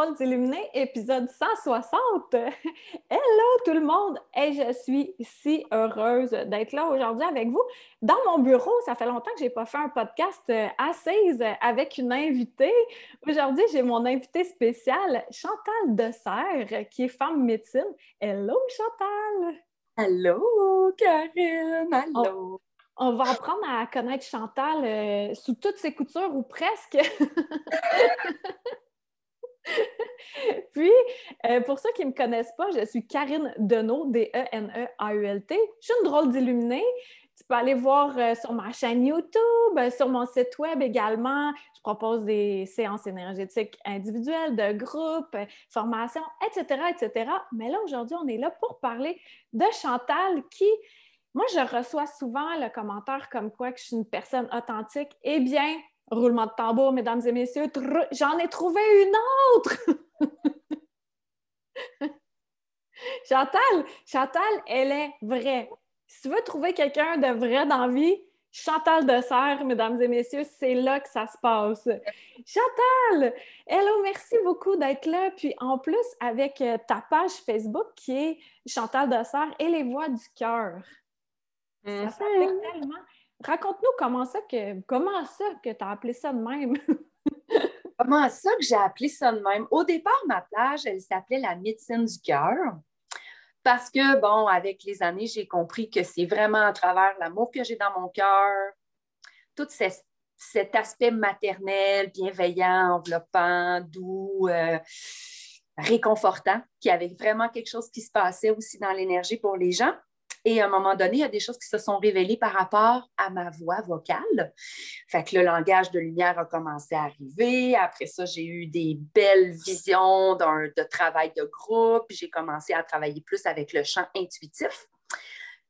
Drôles illuminés, épisode 160. Hello tout le monde! Et je suis si heureuse d'être là aujourd'hui avec vous. Dans mon bureau, ça fait longtemps que je n'ai pas fait un podcast euh, assise avec une invitée. Aujourd'hui, j'ai mon invitée spéciale, Chantal Dessert, qui est femme médecine. Hello Chantal! Allô, Karine! Allô! On, va apprendre à connaître Chantal euh, sous toutes ses coutures ou presque. Puis, euh, pour ceux qui ne me connaissent pas, je suis Karine Deneau, D-E-N-E-A-U-L-T. Je suis une drôle d'illuminée. Tu peux aller voir euh, sur ma chaîne YouTube, euh, sur mon site web également. Je propose des séances énergétiques individuelles, de groupe, formations, etc., etc. Mais là, aujourd'hui, on est là pour parler de Chantal qui, moi, je reçois souvent le commentaire comme quoi que je suis une personne authentique. Eh bien, Roulement de tambour, mesdames et messieurs. J'en ai trouvé une autre! Chantal, Chantal, elle est vraie. Si tu veux trouver quelqu'un de vrai dans la vie, Chantal Dessert, mesdames et messieurs, c'est là que ça se passe. Chantal, hello, merci beaucoup d'être là. Puis en plus, avec euh, ta page Facebook qui est Chantal Dessert et les voix du cœur. Ça s'appelle tellement. Raconte-nous comment ça que comment ça que tu as appelé ça de même. comment ça que j'ai appelé ça de même? Au départ, ma plage, elle s'appelait la médecine du cœur. Parce que, bon, avec les années, j'ai compris que c'est vraiment à travers l'amour que j'ai dans mon cœur, tout cet aspect maternel, bienveillant, enveloppant, doux, euh, réconfortant, qui avait vraiment quelque chose qui se passait aussi dans l'énergie pour les gens. Et à un moment donné, il y a des choses qui se sont révélées par rapport à ma voix vocale. Fait que le langage de lumière a commencé à arriver. Après ça, j'ai eu des belles visions de travail de groupe. J'ai commencé à travailler plus avec le chant intuitif.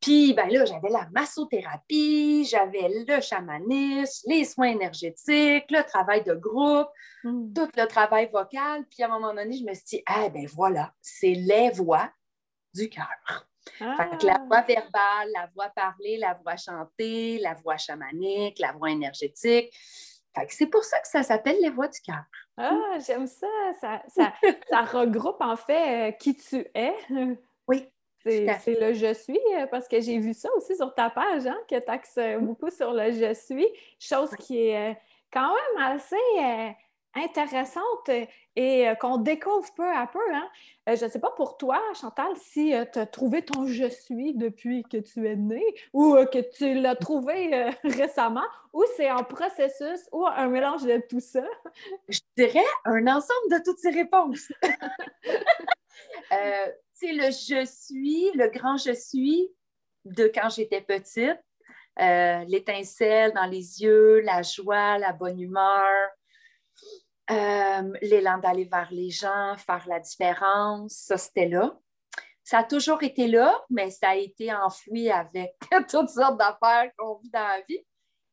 Puis ben là, j'avais la massothérapie, j'avais le chamanisme, les soins énergétiques, le travail de groupe, hmm. tout le travail vocal. Puis à un moment donné, je me suis dit, ah ben voilà, c'est les voix du cœur la ah. voix verbale, la voix parlée, la voix chantée, la voix chamanique, la voix énergétique. c'est pour ça que ça s'appelle les voix du cœur. Ah, j'aime ça. Ça, regroupe en fait euh, qui tu es. Oui. C'est le je suis, euh, parce que j'ai vu ça aussi sur ta page, hein, que tu axes euh, beaucoup sur le je suis, chose qui est quand même assez intéressante et euh, qu'on découvre peu à peu. Hein. Euh, je ne sais pas pour toi, Chantal, si euh, tu as trouvé ton je suis depuis que tu es née ou que tu l'as trouvé récemment ou c'est un processus ou un mélange de tout ça? Je dirais un ensemble de toutes ces réponses. c'est le je suis, le grand je suis de quand j'étais petite. l'étincelle dans les yeux, la joie, la bonne humeur, euh, l'élan d'aller vers les gens, faire la différence, ça, c'était là. Ça a toujours été là, mais ça a été enfoui avec toutes sortes d'affaires qu'on vit dans la vie.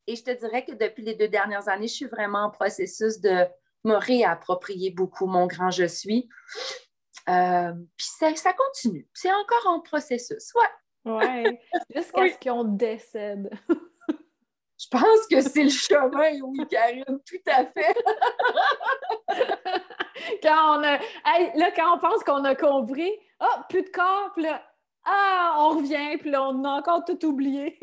Et je te dirais que depuis les deux dernières années, je suis vraiment en processus de me réapproprier beaucoup mon grand je suis. Euh, puis ça, ça, continue. C'est encore en processus, ouais. Oui, jusqu'à ce qu'on décède. Je pense que c'est le chemin, oui, Karine, tout à fait. quand on a, là, quand on pense qu'on a compris, oh, plus de corps, puis là, ah, on revient, puis là, on a encore tout oublié.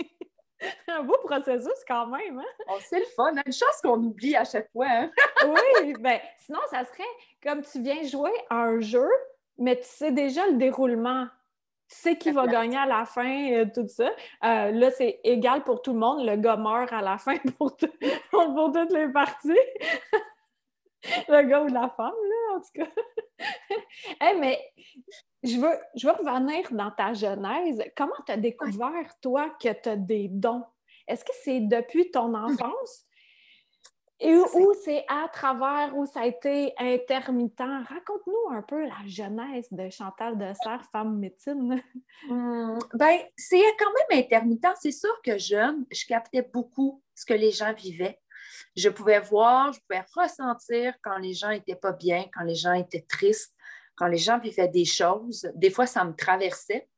un beau processus quand même. Hein? Oh, c'est le fun. Une chose qu'on oublie à chaque fois. Hein? oui, bien, sinon, ça serait comme tu viens jouer à un jeu, mais tu sais déjà le déroulement sais qui va gagner à la fin, euh, tout ça. Euh, là, c'est égal pour tout le monde. Le gars meurt à la fin pour, pour, toutes les parties. le gars ou la femme, là, en tout cas. mais je veux, je veux revenir dans ta genèse. Comment tu as découvert, toi, que tu as des dons? Est-ce que c'est depuis ton enfance? Et où, c'est à travers, où ça a été intermittent. Raconte-nous un peu la jeunesse de Chantal Dessert, femme médecine. Hum, ben, c'est quand même intermittent. C'est sûr que jeune, je captais beaucoup ce que les gens vivaient. Je pouvais voir, je pouvais ressentir quand les gens n'étaient pas bien, quand les gens étaient tristes, quand les gens vivaient des choses. Des fois, ça me traversait.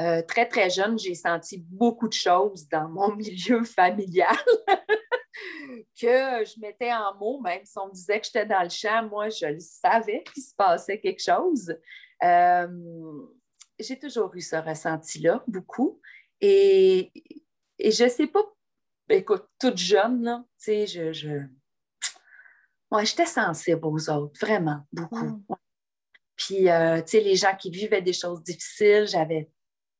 Euh, très, très jeune, j'ai senti beaucoup de choses dans mon milieu familial que je mettais en mots, même si on me disait que j'étais dans le champ, moi, je le savais qu'il se passait quelque chose. Euh, j'ai toujours eu ce ressenti-là, beaucoup. Et, et je ne sais pas, écoute, toute jeune, là, tu sais, je, je... Moi, j'étais sensible aux autres, vraiment, beaucoup. Mm. Puis, euh, tu sais, les gens qui vivaient des choses difficiles, j'avais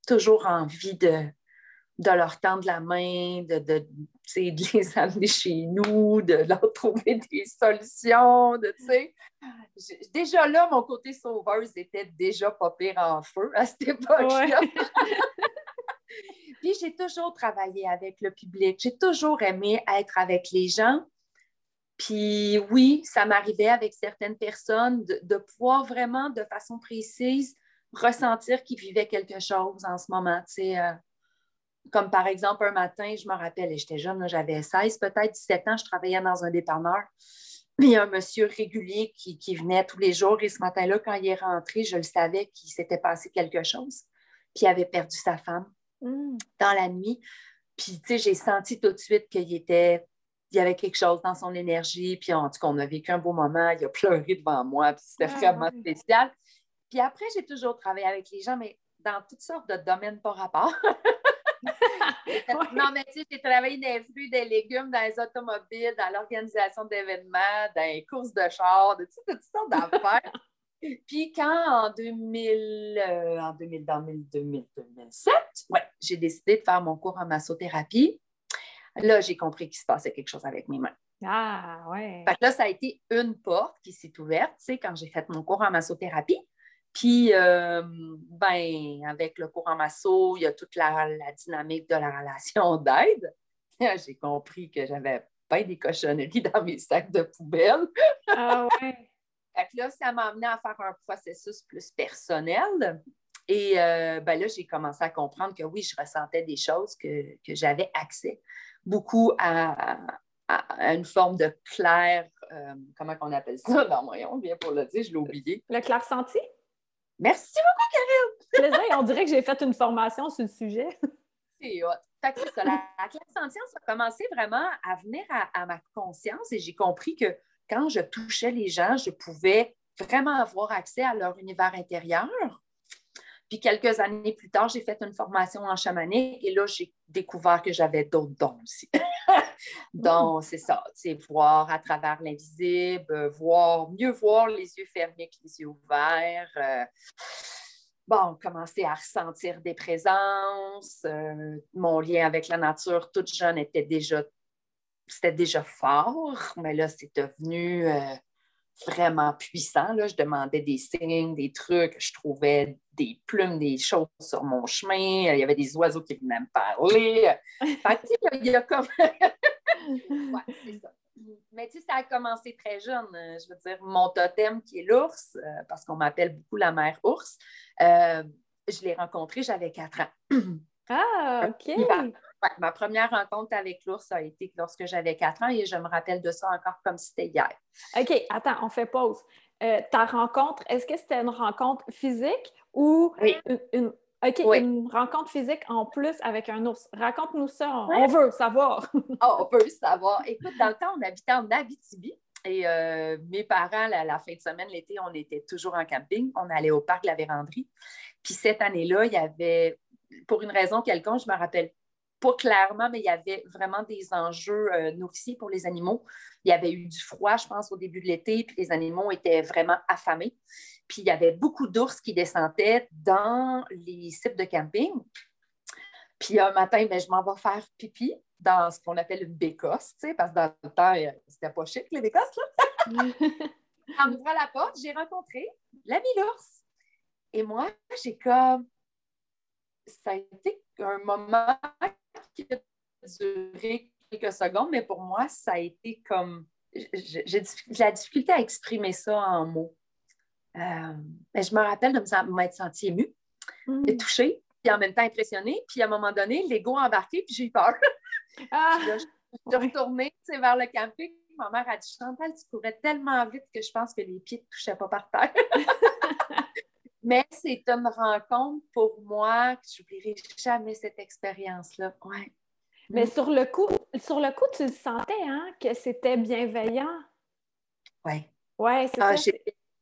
toujours envie de, de leur tendre la main, de, de, les amener chez nous, de leur trouver des solutions. De, déjà là, mon côté sauveuse était déjà pas pire en feu à cette époque-là. Puis j'ai toujours travaillé avec le public. J'ai toujours aimé être avec les gens. Puis oui, ça m'arrivait avec certaines personnes de, de pouvoir vraiment, de façon précise, ressentir qu'ils vivaient quelque chose en ce moment. Euh, comme par exemple, un matin, je me rappelle, j'étais jeune, j'avais 16, peut-être 17 ans, je travaillais dans un dépanneur. Il y a un monsieur régulier qui, venait tous les jours et ce matin-là, quand il est rentré, je le savais qu'il s'était passé quelque chose. Puis il avait perdu sa femme mm. dans la nuit. Puis, tu sais, j'ai senti tout de suite qu'il était il y avait quelque chose dans son énergie, puis en tout cas, on a vécu un beau moment, il a pleuré devant moi, puis c'était ah vraiment spécial. Puis après, j'ai toujours travaillé avec les gens, mais dans toutes sortes de domaines par rapport. Non, mais tu sais, j'ai travaillé dans les fruits, des légumes, dans les automobiles, dans l'organisation d'événements, dans les courses de chars, de toutes sortes d'affaires. Puis quand en 2000, euh, en 2000, 2007, ouais, j'ai décidé de faire mon cours en massothérapie, là, j'ai compris qu'il se passait quelque chose avec mes mains. Ah, ouais. Fait que là, ça a été une porte qui s'est ouverte, tu sais, quand j'ai fait mon cours en massothérapie. Puis, euh, ben, avec le courant masso, il y a toute la, dynamique de la relation d'aide. J'ai compris que j'avais pas des cochonneries dans mes sacs de poubelle. Ah ouais. fait que là, ça m'a amené à faire un processus plus personnel. Et euh, ben là, j'ai commencé à comprendre que oui, je ressentais des choses, que, j'avais accès beaucoup à, une forme de clair, euh, comment on appelle ça? Non, voyons, bien pour le dire, je l'ai oublié. Le clair senti? Merci beaucoup, Karine! on dirait que j'ai fait une formation sur le sujet. C'est hot. Fait que ça, la, classe en sciences a commencé vraiment à venir à, ma conscience et j'ai compris que quand je touchais les gens, je pouvais vraiment avoir accès à leur univers intérieur. Puis quelques années plus tard, j'ai fait une formation en chamanique et là, j'ai découvert que j'avais d'autres dons aussi. Donc, c'est ça, c'est voir à travers l'invisible, voir, mieux voir les yeux fermés que les yeux ouverts. Euh, bon, commencer à ressentir des présences. Euh, mon lien avec la nature, toute jeune, était déjà, c'était déjà fort, mais là, c'est devenu euh, vraiment puissant. Là. Je demandais des signes, des trucs, je trouvais des plumes, des choses sur mon chemin. Il y avait des oiseaux qui venaient me parler. il y a comme. ouais, c'est ça. Mais tu sais, ça a commencé très jeune. Je veux dire, mon totem qui est l'ours, euh, parce qu'on m'appelle beaucoup la mère ours, euh, je l'ai rencontré, j'avais quatre ans. ah, OK. ma première rencontre avec l'ours a été lorsque j'avais quatre ans et je me rappelle de ça encore comme si c'était hier. OK, attends, on fait pause. Euh, ta rencontre, est-ce que c'était une rencontre physique ou une, une rencontre physique en plus avec un ours? Raconte-nous ça, on veut savoir. Ah, on veut savoir. Écoute, dans le temps, on habitait en Abitibi. Et euh, mes parents, la, la, fin de semaine, l'été, on était toujours en camping. On allait au parc de la Vérandrie. Puis cette année-là, il y avait, pour une raison quelconque, je me rappelle pas clairement, mais il y avait vraiment des enjeux euh, nourriciers pour les animaux. Il y avait eu du froid, je pense, au début de l'été, puis les animaux étaient vraiment affamés. Puis il y avait beaucoup d'ours qui descendaient dans les sites de camping. Puis un matin, ben, je m'en vais faire pipi dans ce qu'on appelle une bécosse, parce que dans le temps, euh, c'était pas chic, les bécosses, là. en ouvrant la porte, j'ai rencontré l'ami l'ours. Et moi, j'ai comme... Ça a été un moment qui a duré quelques secondes, mais pour moi, ça a été comme. J'ai la difficulté à exprimer ça en mots. Euh, mais je me rappelle de m'être sentie émue, mm. et touchée, puis en même temps impressionnée. Puis à un moment donné, l'ego a embarqué, puis j'ai eu peur. Ah, je suis retournée vers le camping. Ma mère a dit Chantal, tu courais tellement vite que je pense que les pieds ne touchaient pas par terre. Mais c'est une rencontre pour moi que je n'oublierai jamais cette expérience-là. Ouais. Mais sur le coup, sur le coup, tu sentais hein, que c'était bienveillant? Oui. Oui, c'est ah, ça.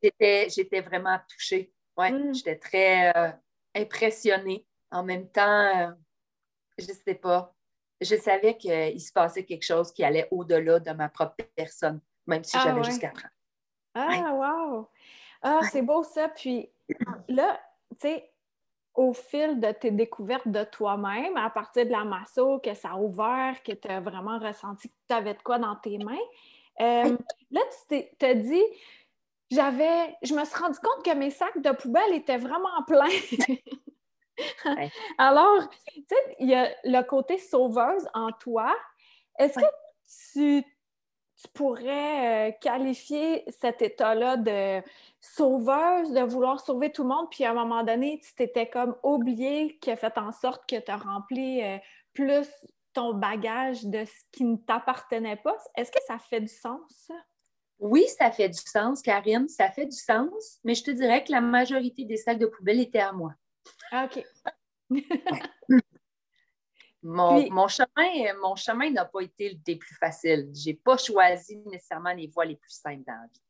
J'étais vraiment touchée. Ouais, mm. J'étais très euh, impressionnée. En même temps, euh, je ne sais pas. Je savais qu'il se passait quelque chose qui allait au-delà de ma propre personne, même si ah, j'avais jusqu'à juste 4 ans. Ah, wow! Ah, c'est beau ça. Puis là, tu sais, au fil de tes découvertes de toi-même, à partir de la masso, que ça a ouvert, que tu as vraiment ressenti que tu avais de quoi dans tes mains, euh, là, tu t'es dit, j'avais, je me suis rendu compte que mes sacs de poubelle étaient vraiment pleins. Alors, tu sais, il y a le côté sauveuse en toi. Est-ce que tu tu pourrais euh, qualifier cet état-là de sauveuse, de vouloir sauver tout le monde, puis à un moment donné, tu t'étais comme oublié, qui a fait en sorte que tu as rempli euh, plus ton bagage de ce qui ne t'appartenait pas? Est-ce que ça fait du sens, Oui, ça fait du sens, Karine, ça fait du sens, mais je te dirais que la majorité des sacs de poubelle étaient à moi. Ah, OK. Mon, chemin, mon chemin n'a pas été des plus faciles. Je n'ai pas choisi nécessairement les voies les plus simples dans la vie.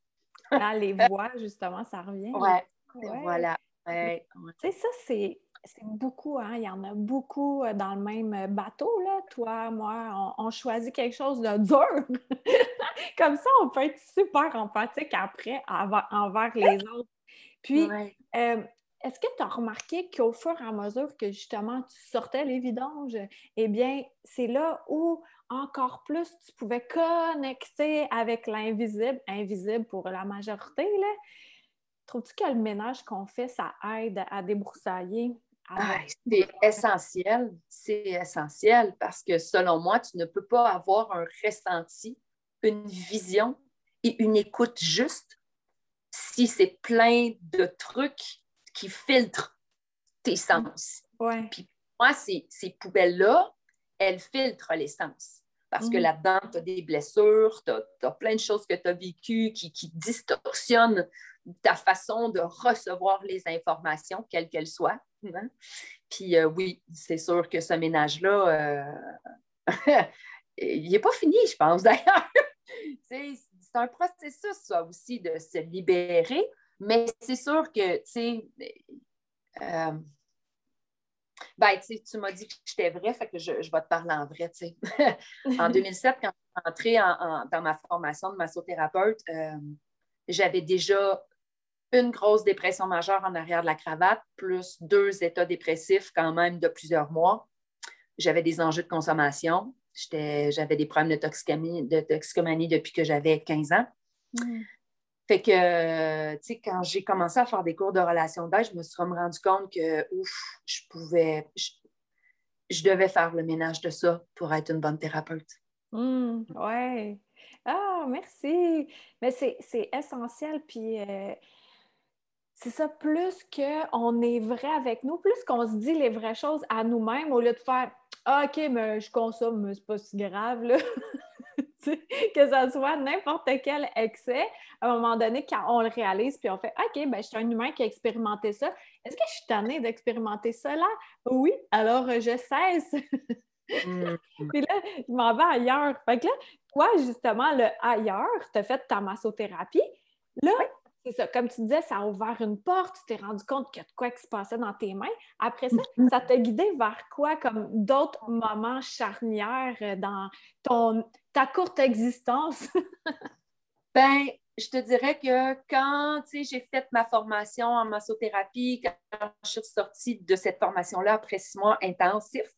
Ah, les voies, justement, ça revient. Oui, voilà. tu sais, ça, c'est beaucoup, hein? il y en a beaucoup euh, dans le même bateau, là. Toi, moi, on, choisit quelque chose de dur. Comme ça, on peut être super empathique après envers, les autres. Puis, euh, est-ce que tu as remarqué qu'au fur et à mesure que justement tu sortais les vidanges, eh bien, c'est là où encore plus tu pouvais connecter avec l'invisible, invisible pour la majorité, là? Trouves-tu que le ménage qu'on fait, ça aide à débroussailler? Ah, c'est essentiel, c'est essentiel parce que selon moi, tu ne peux pas avoir un ressenti, une vision et une écoute juste si c'est plein de trucs qui filtre tes sens. Puis moi, ces, ces poubelles-là, elles filtrent les sens. Parce que mm. là-dedans, tu as des blessures, tu as, plein de choses que tu as vécues qui, qui, distorsionnent ta façon de recevoir les informations, quelles qu'elles soient. Hein. Puis euh, oui, c'est sûr que ce ménage-là, euh, il n'est pas fini, je pense, d'ailleurs. c'est un processus, ça aussi, de se libérer, mais c'est sûr que, tu sais, euh, ben, tu m'as dit que j'étais vrai, fait que je, vais te parler en vrai. tu sais. en 2007, quand je suis entrée dans ma formation de massothérapeute, euh, j'avais déjà une grosse dépression majeure en arrière de la cravate, plus deux états dépressifs quand même de plusieurs mois. J'avais des enjeux de consommation. J'avais des problèmes de toxicomanie, de toxicomanie depuis que j'avais 15 ans. Mm. Fait que, tu sais, quand j'ai commencé à faire des cours de relation d'aide, je me suis rendu compte que, ouf, je pouvais, je, devais faire le ménage de ça pour être une bonne thérapeute. Mmh, ouais. Ah, merci. Mais c'est essentiel. Puis, euh, c'est ça, plus qu'on est vrai avec nous, plus qu'on se dit les vraies choses à nous-mêmes au lieu de faire ah, OK, mais je consomme, mais c'est pas si grave, là. que ça soit n'importe quel excès, à un moment donné, quand on le réalise, puis on fait OK, ben, je suis un humain qui a expérimenté ça. Est-ce que je suis tannée d'expérimenter ça là? Oui, alors euh, je cesse. Mm. puis là, je m'en vais ailleurs. Fait que là, toi, justement, le ailleurs, tu as fait ta massothérapie. Là, c'est ça. Comme tu disais, ça a ouvert une porte, tu t'es rendu compte qu'il y a de quoi qui se passait dans tes mains. Après ça, mm-hmm. ça t'a guidé vers quoi, comme d'autres moments charnières euh, dans ton, ta courte existence? ben, je te dirais que quand j'ai fait ma formation en massothérapie, quand je suis sortie de cette formation-là après six mois intensifs,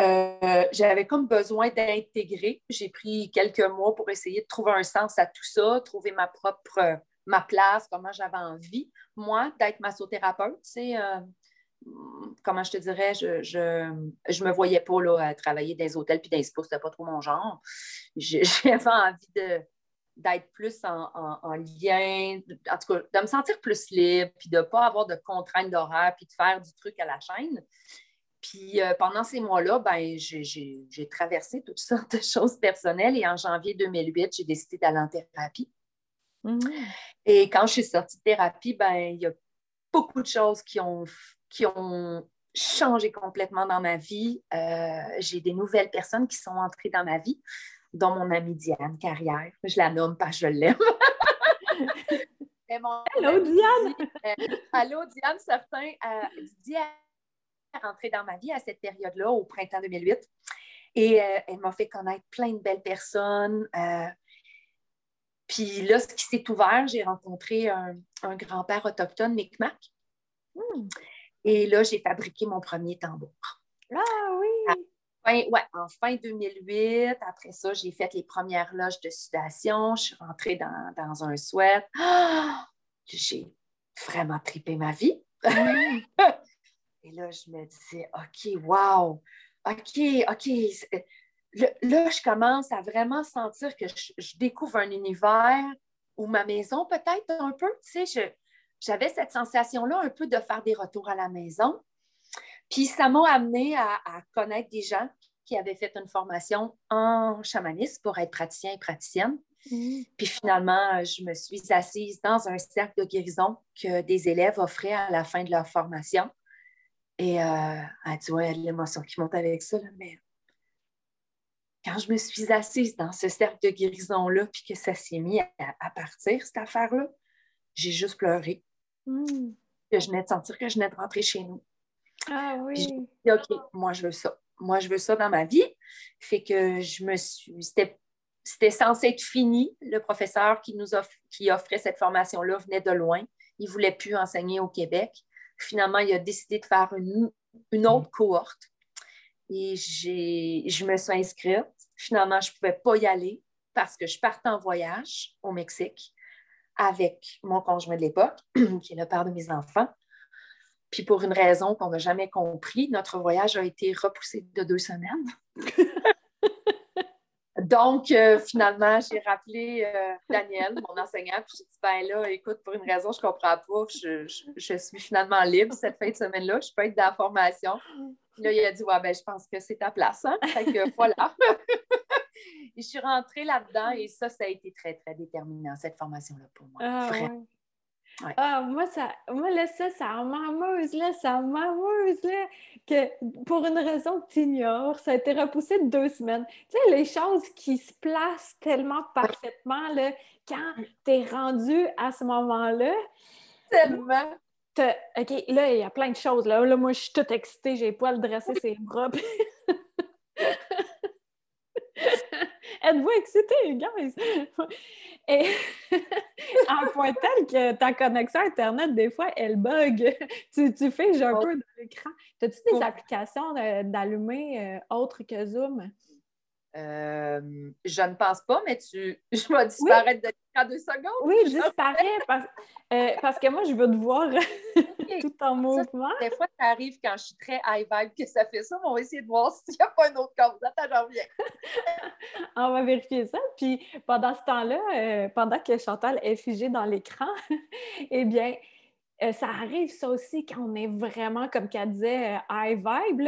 euh, j'avais comme besoin d'intégrer. J'ai pris quelques mois pour essayer de trouver un sens à tout ça, trouver ma propre ma place, comment j'avais envie, moi, d'être massothérapeute. Euh, comment je te dirais, je, je, me voyais pas là, travailler dans les hôtels puis dans les spas, c'était pas trop mon genre. J'avais envie de, d'être plus en, lien, en tout cas, de me sentir plus libre, puis de ne pas avoir de contraintes d'horaire, puis de faire du truc à la chaîne. Puis euh, pendant ces mois-là, ben, j'ai traversé toutes sortes de choses personnelles et en janvier 2008, j'ai décidé d'aller en thérapie. Mm-hmm. Et quand je suis sortie de thérapie, ben, il y a beaucoup de choses qui ont, qui ont changé complètement dans ma vie. Euh, j'ai des nouvelles personnes qui sont entrées dans ma vie dont mon amie Diane Carrière. Je la nomme parce que je l'aime. Allô, Diane! Euh, allô, Diane, certains. Euh, Diane est rentrée dans ma vie à cette période-là, au printemps 2008. Et elle m'a fait connaître plein de belles personnes. Puis là, ce qui s'est ouvert, j'ai rencontré un, grand-père autochtone, Micmac. Hmm. Et là, j'ai fabriqué mon premier tambour. Ah oui! ouais, en fin 2008, après ça, j'ai fait les premières loges de sudation. Je suis rentrée dans, un sweat. j'ai vraiment tripé ma vie. Et là, je me disais, OK, wow, OK, OK. Là, je commence à vraiment sentir que je, découvre un univers ou ma maison, peut-être un peu. Tu sais, j'avais cette sensation-là un peu de faire des retours à la maison. Puis ça m'a amené à, connaître des gens qui avaient fait une formation en chamanisme pour être praticien et praticienne. Mm. Puis finalement, je me suis assise dans un cercle de guérison que des élèves offraient à la fin de leur formation. Et euh, elle dit Ouais, l'émotion qui monte avec ça, mais quand je me suis assise dans ce cercle de guérison-là, puis que ça s'est mis à, partir, cette affaire-là, j'ai juste pleuré. Mm. Que je venais de sentir que je venais de rentrer chez nous. Ah oui. OK, moi, je veux ça. Moi, je veux ça dans ma vie. Fait que je me suis. C'était censé être fini. Le professeur qui nous qui offrait cette formation-là venait de loin. Il ne voulait plus enseigner au Québec. Finalement, il a décidé de faire une, une autre cohorte. Et je me suis inscrite. Finalement, je ne pouvais pas y aller parce que je partais en voyage au Mexique avec mon conjoint de l'époque, qui est le père de mes enfants. Puis pour une raison qu'on n'a jamais compris, notre voyage a été repoussé de deux semaines. Donc, euh, finalement, j'ai rappelé euh, Daniel, mon enseignant, puis j'ai dit, ben là, écoute, pour une raison, je ne comprends pas, je, suis finalement libre cette fin de semaine-là, je peux être dans la formation. Là, il a dit, ouais, ben je pense que c'est ta place, hein? Fait que voilà. et je suis rentrée là-dedans et ça, ça a été très, très déterminant, cette formation-là pour moi. Ah, ah, moi, ça, moi, là, ça, ça m'amuse, là, ça m'amuse, là, que pour une raison que tu ignores, ça a été repoussé de deux semaines. Tu sais, les choses qui se placent tellement parfaitement, là, quand tu es rendu à ce moment-là. Tellement. OK, là, il y a plein de choses. Là, là moi, je suis toute excitée, j'ai pas le dresser ses bras. Êtes-vous excités, guys? Et un point tel que ta connexion Internet, des fois, elle bug. tu, tu fais un peu de l'écran. As-tu des applications d'allumer euh, autres que Zoom? Euh, je ne pense pas, mais tu, je vais disparaître de l'écran deux secondes. Oui, disparaît parce, euh, parce, que moi, je veux te voir tout en mouvement. des fois, ça arrive quand je suis très high vibe que ça fait ça, mais on va essayer de voir s'il n'y a pas une autre cause. Attends, j'en reviens. on va vérifier ça. Puis pendant ce temps-là, euh, pendant que Chantal est figée dans l'écran, eh bien, euh, ça arrive ça aussi quand on est vraiment, comme qu'elle disait, euh, high vibe,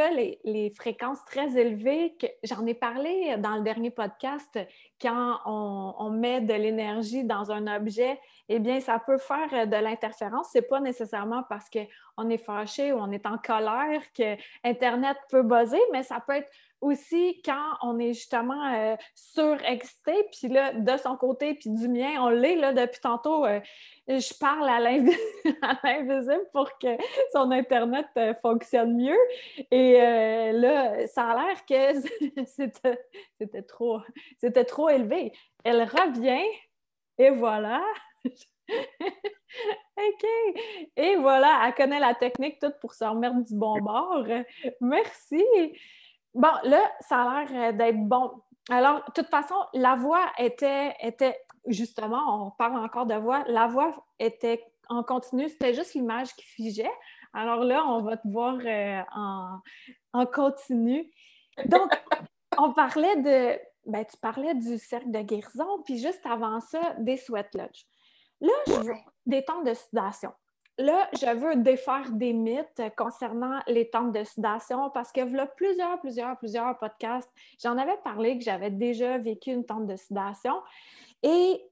les, fréquences très élevées. J'en ai parlé dans le dernier podcast, quand on, met de l'énergie dans un objet, eh bien, ça peut faire euh, de l'interférence. Ce n'est pas nécessairement parce qu'on est fâché ou on est en colère que Internet peut buzzer, mais ça peut être aussi quand on est justement euh, surexcité, puis là, de son côté, puis du mien, on l'est, là, depuis tantôt, euh, je parle à l'invisible pour que son Internet euh, fonctionne mieux. Et là, ça a l'air que c'était trop, trop élevé. Elle revient, et voilà. OK. Et voilà, elle connaît la technique toute pour se remettre du bon bord. Merci. Bon, là, ça a l'air euh, d'être bon. Alors, de toute façon, la voix était, était, justement, on parle encore de voix, la voix était en continu, c'était juste l'image qui figeait. Alors là, on va te voir euh, en, continu. Donc, on parlait de. Ben, tu parlais du cercle de guérison, puis juste avant ça, des sweat lodge. Là, je veux des temps de sudation. Là, je veux défaire des mythes concernant les temps de sudation parce que là, plusieurs, plusieurs, plusieurs podcasts, j'en avais parlé que j'avais déjà vécu une tente de sudation. Et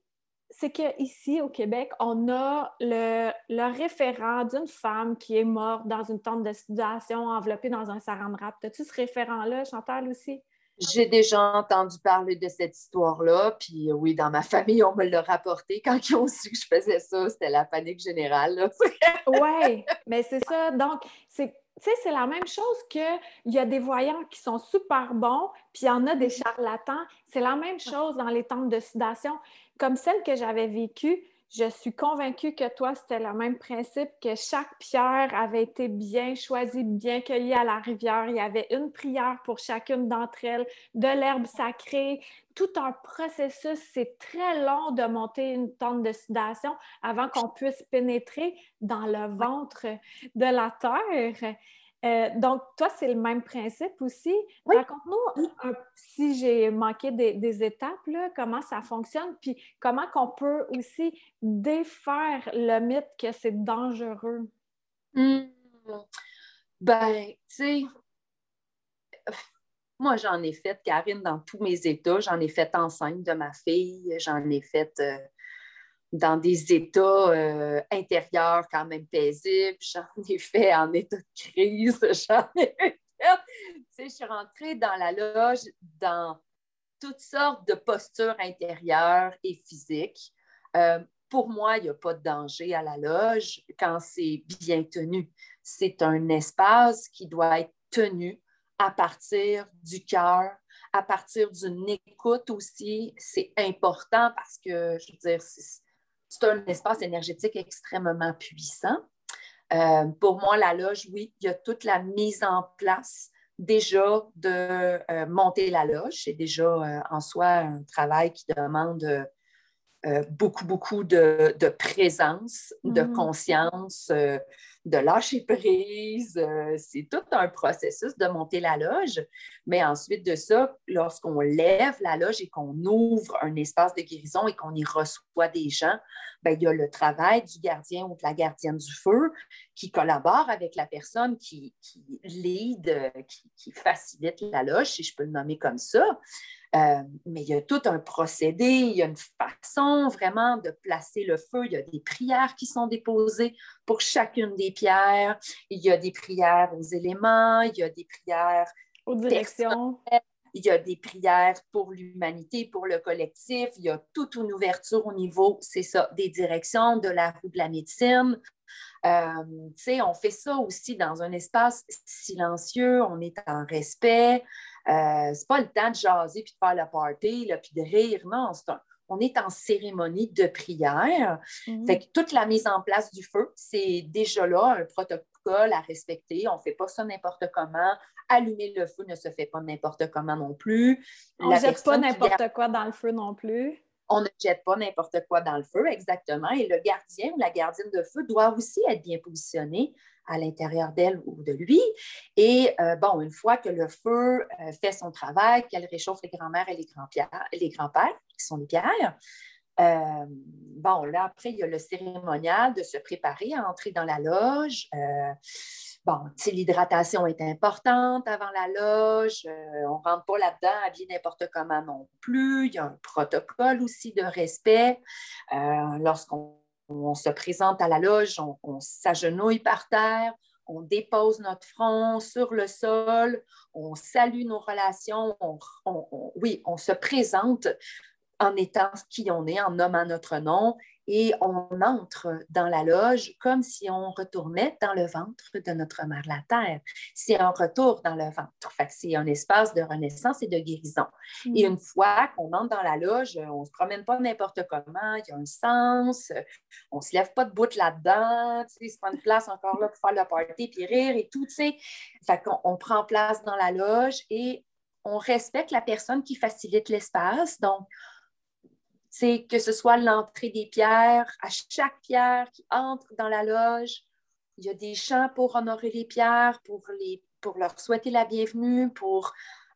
c'est qu'ici, au Québec, on a le, référent d'une femme qui est morte dans une tente de sudation enveloppée dans un saran wrap. As-tu ce référent-là, Chantal, aussi? J'ai déjà entendu parler de cette histoire-là, puis oui, dans ma famille, on me l'a rapporté. Quand ils ont su que je faisais ça, c'était la panique générale. oui, mais c'est ça. Donc, c'est c'est la même chose qu'il y a des voyants qui sont super bons, puis il y en a des charlatans. C'est la même chose dans les tentes de sudation. Comme celle que j'avais vécue, je suis convaincue que toi, c'était le même principe, que chaque pierre avait été bien choisie, bien cueillie à la rivière. Il y avait une prière pour chacune d'entre elles, de l'herbe sacrée, tout un processus. C'est très long de monter une tente de sudation avant qu'on puisse pénétrer dans le ventre de la terre. Euh, donc, toi, c'est le même principe aussi. Raconte-nous, si j'ai manqué des, étapes, comment ça fonctionne, puis comment qu'on peut aussi défaire le mythe que c'est dangereux? Hmm. Ben, tu sais, moi, j'en ai fait, Karine, dans tous mes états. J'en ai fait enceinte de ma fille, j'en ai fait euh, dans des états euh, intérieurs quand même paisibles. J'en ai fait en état de crise. J'en ai fait. je suis rentrée dans la loge dans toutes sortes de postures intérieures et physiques. Euh, pour moi, il n'y a pas de danger à la loge quand c'est bien tenu. C'est un espace qui doit être tenu à partir du cœur, à partir d'une écoute aussi. C'est important parce que, je veux dire, c'est un espace énergétique extrêmement puissant. Euh, pour moi, la loge, oui, il y a toute la mise en place déjà de euh, monter la loge. C'est déjà euh, en soi un travail qui demande beaucoup, beaucoup de, présence, de mm-hmm. conscience, de lâcher prise. Euh, c'est tout un processus de monter la loge. Mais ensuite de ça, lorsqu'on lève la loge et qu'on ouvre un espace de guérison et qu'on y reçoit des gens, ben, il y a le travail du gardien ou de la gardienne du feu qui collabore avec la personne qui, qui lead, qui, qui facilite la loge, si je peux le nommer comme ça. Euh, mais il y a tout un procédé, il y a une façon vraiment de placer le feu. Il y a des prières qui sont déposées pour chacune des pierres. Il y a des prières aux éléments, il y a des prières aux directions. Il y a des prières pour l'humanité, pour le collectif. Il y a toute une ouverture au niveau, c'est ça, des directions, de la de la médecine. Euh, on fait ça aussi dans un espace silencieux, on est en respect. Euh, c'est pas le temps de jaser puis de faire la party, là, puis de rire. Non, on est en cérémonie de prière. Mhm. Fait que toute la mise en place du feu, c'est déjà là un protocole à respecter. On ne fait pas ça n'importe comment. Allumer le feu ne se fait pas n'importe comment non plus. On ne jette pas n'importe quoi dans le feu non plus. On ne jette pas n'importe quoi dans le feu, exactement. Et le gardien ou la gardienne de feu doit aussi être bien positionné à l'intérieur d'elle ou de lui. Et euh, bon, une fois que le feu euh, fait son travail, qu'elle réchauffe les grands-mères et les grands-pères, les grands-pères, qui sont les pierres, euh, bon, là, après, il y a le cérémonial de se préparer à entrer dans la loge. bon, l'hydratation est importante avant la loge. on ne rentre pas là-dedans habillé n'importe comment non plus. Il y a un protocole aussi de respect. Lorsqu'on on se présente à la loge, on, s'agenouille par terre, on dépose notre front sur le sol, on salue nos relations, oui, on se présente en étant qui on est, en nommant notre nom, et on entre dans la loge comme si on retournait dans le ventre de notre mère la terre. C'est un retour dans le ventre. c'est un espace de renaissance et de guérison. Et mm. une fois qu'on entre dans la loge, on ne se promène pas n'importe comment, il y a un sens, on ne se lève pas de bout là-dedans, tu sais, se prend une place encore là pour faire le party puis rire et tout, tu sais. Fait qu'on on prend place dans la loge et on respecte la personne qui facilite l'espace. Donc, c'est que ce soit l'entrée des pierres, à chaque pierre qui entre dans la loge, il y a des chants pour honorer les pierres, pour, les, pour leur souhaiter la bienvenue, pour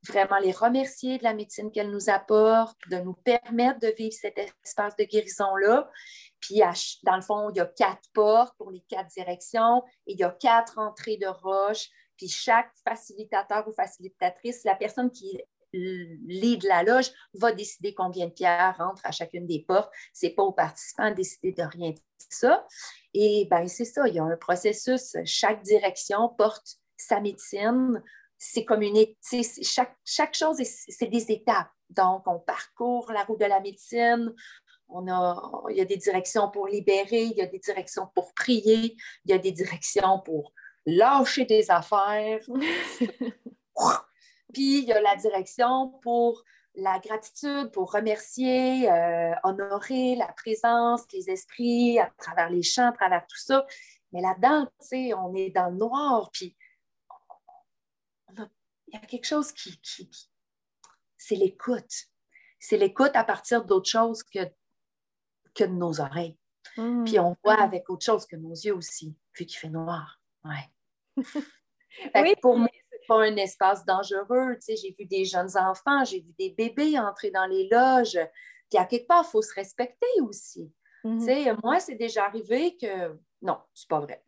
vraiment les remercier de la médecine qu'elles nous apportent, de nous permettre de vivre cet espace de guérison-là. Puis, dans le fond, il y a quatre portes pour les quatre directions et il y a quatre entrées de roche. Puis, chaque facilitateur ou facilitatrice, la personne qui lead la loge va décider combien de pierres rentrent à chacune des portes. Ce n'est pas aux participants de décider de rien de ça. Et bien, c'est ça, il y a un processus. Chaque direction porte sa médecine. C'est comme une chaque, chaque chose, c'est des étapes. Donc, on parcourt la route de la médecine. On a, il y a des directions pour libérer, il y a des directions pour prier, il y a des directions pour lâcher des affaires. Puis il y a la direction pour la gratitude, pour remercier, euh, honorer la présence, les esprits à travers les chants, à travers tout ça. Mais là-dedans, tu sais, on est dans le noir, puis il y a quelque chose qui, c'est l'écoute. C'est l'écoute à partir d'autre chose que, que de nos oreilles. Mmh. Puis on voit avec autre chose que nos yeux aussi, vu qu'il fait noir. Ouais. oui. Pour moi, pas un espace dangereux. j'ai vu des jeunes enfants, j'ai vu des bébés entrer dans les loges. Puis à quelque part, il faut se respecter aussi. Mm-hmm. Moi, c'est déjà arrivé que non, c'est pas vrai.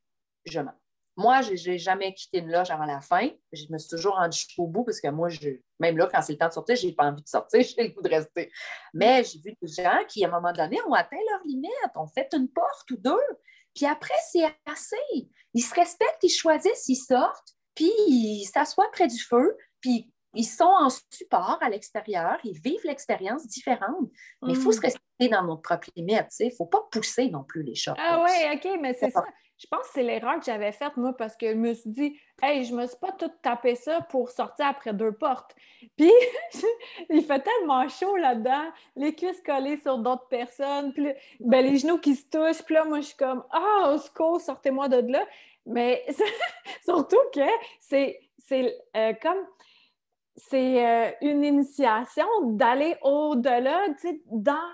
Je mens. Moi, je n'ai jamais quitté une loge avant la fin. Je me suis toujours rendue jusqu'au bout parce que moi, je, même là, quand c'est le temps de sortir, je n'ai pas envie de sortir, j'ai le goût de rester. Mais j'ai vu des gens qui, à un moment donné, ont atteint leur limite, ont fait une porte ou deux. Puis après, c'est assez. Ils se respectent, ils choisissent, ils sortent puis ils s'assoient près du feu, puis ils sont en support à l'extérieur, ils vivent l'expérience différente. Mais il faut se mm. respecter dans notre propre limite, il ne faut pas pousser non plus les choses. Ah oui, OK, mais c'est ça. Je pense que c'est l'erreur que j'avais faite, moi, parce que je me suis dit, hey, je me suis pas tout tapé ça pour sortir après deux portes. Puis, il fait tellement chaud là-dedans, les cuisses collées sur d'autres personnes, puis ben, les genoux qui se touchent. Puis là, moi, je suis comme, ah, au secours, sortez-moi de là. Mais surtout que c'est euh, comme c'est euh, une initiation d'aller au-delà, dans,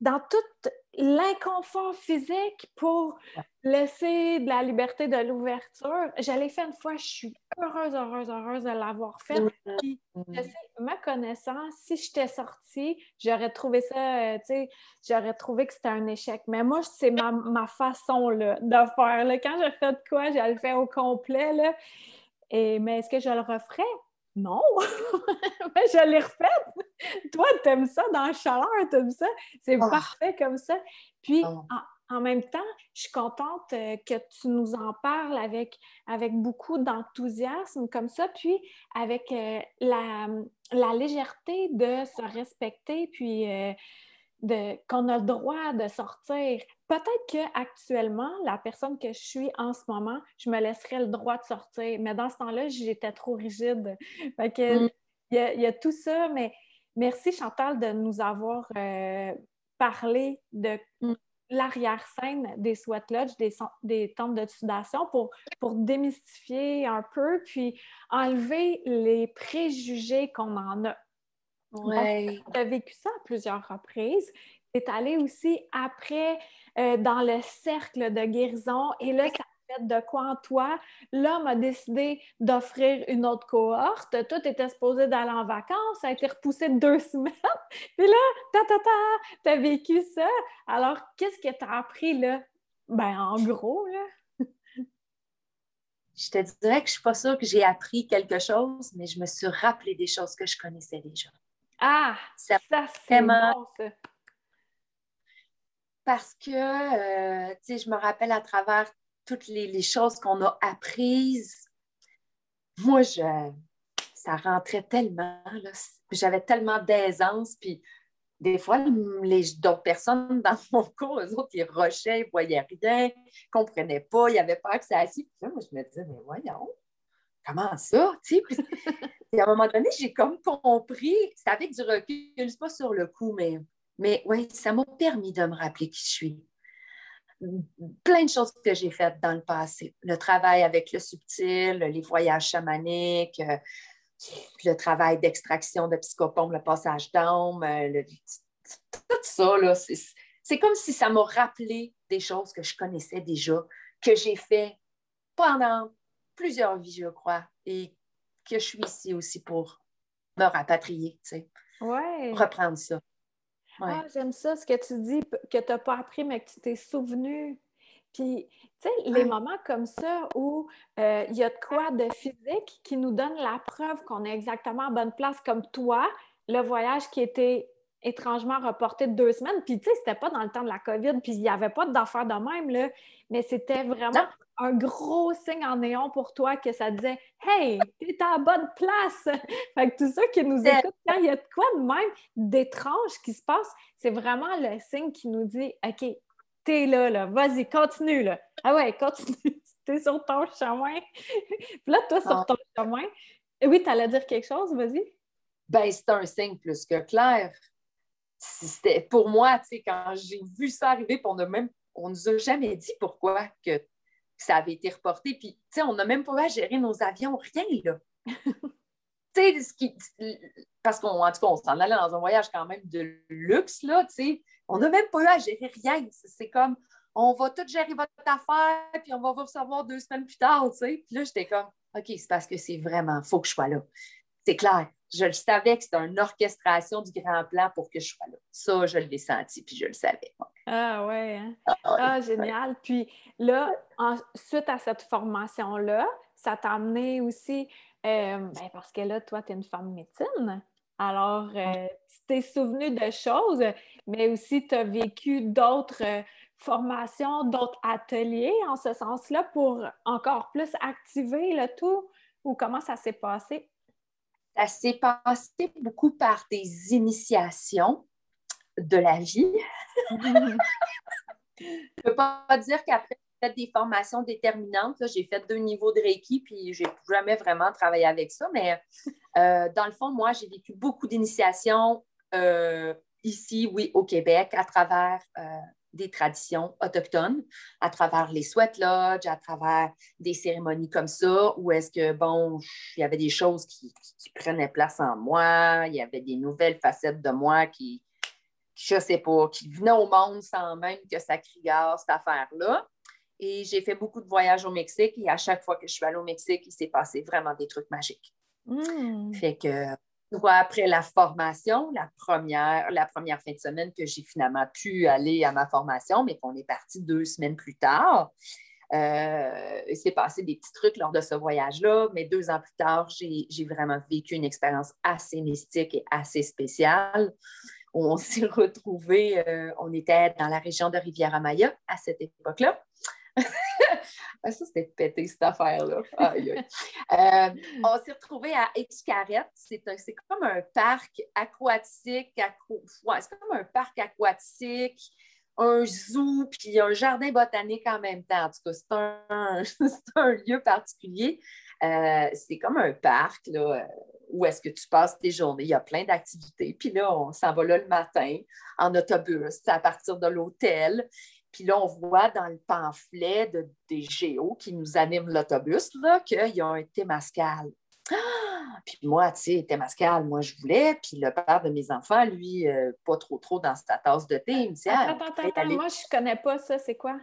dans tout l'inconfort physique pour laisser de la liberté de l'ouverture. Je l'ai fait une fois, je suis heureuse, heureuse, heureuse de l'avoir fait. je sais, ma connaissance, si j'étais sortie, j'aurais trouvé ça, euh, tu sais, j'aurais trouvé que c'était un échec. Mais moi, c'est ma, façon là, de faire. Là. Quand je fais de quoi, je le fais au complet. Là. Et, mais est-ce que je le referais? Non, mais je l'ai refaite. Toi, tu aimes ça dans la chaleur, tu aimes ça? C'est ah. parfait comme ça. Puis, ah. en, même temps, je suis contente euh, que tu nous en parles avec, avec beaucoup d'enthousiasme comme ça, puis avec euh, la, la, légèreté de se respecter, puis euh, qu'on a le droit de sortir. Peut-être qu'actuellement, la personne que je suis en ce moment, je me laisserais le droit de sortir, mais dans ce temps-là, j'étais trop rigide. que, mm. il, y a, tout ça, mais merci Chantal de nous avoir euh, parlé de mm. l'arrière-scène des sweat lodge, des, des tentes de sudation pour, pour démystifier un peu, puis enlever les préjugés qu'on en a Ouais. Tu as vécu ça à plusieurs reprises. Tu es allé aussi après euh, dans le cercle de guérison et là, ça fait de quoi en toi? L'homme a décidé d'offrir une autre cohorte. Toi, tu étais supposé d'aller en vacances, ça a été repoussé de deux semaines. Puis là, ta, ta, ta, tu as vécu ça. Alors, qu'est-ce que tu as appris là? Ben, en gros, là je te dirais que je ne suis pas sûre que j'ai appris quelque chose, mais je me suis rappelé des choses que je connaissais déjà. Ah, ça, c'est bon, ça. Parce que, euh, tu sais, je me rappelle à travers toutes les, choses qu'on a apprises, moi, je, ça rentrait tellement, j'avais tellement d'aisance, puis des fois, les d'autres personnes dans mon cours, eux autres, ils rushaient, ils ne voyaient rien, ils ne comprenaient pas, ils pas accès à ça. Puis là, moi, je me disais, mais voyons, comment ça? Et à un moment donné, j'ai comme compris, c'est avec du recul, c'est pas sur le coup, mais, mais oui, ça m'a permis de me rappeler qui je suis. Plein de choses que j'ai faites dans le passé. Le travail avec le subtil, les voyages chamaniques, euh, le travail d'extraction de psychopompe, le passage d'âme, euh, tout ça, là, c'est comme si ça m'a rappelé des choses que je connaissais déjà, que j'ai fait pendant plusieurs vies, je crois, et que je suis ici aussi pour me rapatrier, tu sais. Ouais. Reprendre ça. Ah, j'aime ça, ce que tu dis, que tu n'as pas appris, mais que tu t'es souvenu. Puis, tu sais, les moments comme ça où euh, il y a de quoi de physique qui nous donne la preuve qu'on est exactement à bonne place, comme toi, le voyage qui était étrangement reporté de deux semaines. Puis, tu sais, c'était pas dans le temps de la COVID, puis il n'y avait pas d'affaires de même, là, mais c'était vraiment un gros signe en néon pour toi que ça disait Hey, t'es à la bonne place! fait que tous ceux qui nous écoutent, quand il y a de quoi de même d'étrange qui se passe, c'est vraiment le signe qui nous dit OK, t'es là, là, vas-y, continue, là. Ah ouais, continue, t'es sur ton chemin. Puis là, toi, sur ah. ton chemin, oui, t'allais dire quelque chose, vas-y. Ben, c'est un signe plus que clair. C'était pour moi, tu sais, quand j'ai vu ça arriver, on ne même, on nous a jamais dit pourquoi que ça avait été reporté. Puis, tu sais, on n'a même pas à gérer nos avions, rien, là. tu sais, parce qu'en tout cas, on s'en allait dans un voyage quand même de luxe, là, tu sais. On n'a même pas eu à gérer rien. C'est comme, on va tout gérer votre affaire, puis on va vous recevoir deux semaines plus tard, tu sais. Puis là, j'étais comme, OK, c'est parce que c'est vraiment, faut que je sois là. C'est clair. Je le savais que c'était une orchestration du grand plan pour que je sois là. Ça, je l'ai senti, puis je le savais. Ah ouais. Hein? Ah, ah, génial. Puis là, suite à cette formation-là, ça t'a amené aussi, euh, ben, parce que là, toi, tu es une femme médecine. Alors, euh, tu t'es souvenu de choses, mais aussi tu as vécu d'autres euh, formations, d'autres ateliers en ce sens-là pour encore plus activer le tout? Ou comment ça s'est passé? Ça s'est passé beaucoup par des initiations de la vie. Je ne peux pas dire qu'après, j'ai fait des formations déterminantes. J'ai fait deux niveaux de Reiki, puis je n'ai jamais vraiment travaillé avec ça. Mais euh, dans le fond, moi, j'ai vécu beaucoup d'initiations euh, ici, oui, au Québec, à travers euh, des traditions autochtones, à travers les sweat lodges, à travers des cérémonies comme ça, où est-ce que, bon, il y avait des choses qui, prenaient place en moi, il y avait des nouvelles facettes de moi qui, je sais pas, qui venaient au monde sans même que ça criasse cette affaire-là. Et j'ai fait beaucoup de voyages au Mexique et à chaque fois que je suis allée au Mexique, il s'est passé vraiment des trucs magiques. Hmm. Fait que après la formation, la première, la première fin de semaine que j'ai finalement pu aller à ma formation, mais qu'on est parti deux semaines plus tard. Euh, il s'est passé des petits trucs lors de ce voyage-là, mais deux ans plus tard, j'ai vraiment vécu une expérience assez mystique et assez spéciale. On s'est retrouvés, euh, on était dans la région de Rivière-Amaya à cette époque-là. Ah, ça, c'était pété, cette affaire-là. Euh, on s'est retrouvé à Excaret. C'est comme un parc aquatique. c'est comme un parc aquatique, un zoo, puis un jardin botanique en même temps. En tout cas, c'est un, un, lieu particulier. Euh, c'est comme un parc là, où est-ce que tu passes tes journées. Il y a plein d'activités. Puis là, on s'en va là le matin en autobus à partir de l'hôtel. Puis là, on voit dans le pamphlet de, des géos qui nous animent l'autobus qu'il y a un Témascal. Ah! Puis moi, tu sais, Témascal, moi, je voulais. Puis le père de mes enfants, lui, euh, pas trop trop dans sa tasse de thé. Il me dit, ah, attends, attends, attends, moi, je connais pas ça. C'est quoi?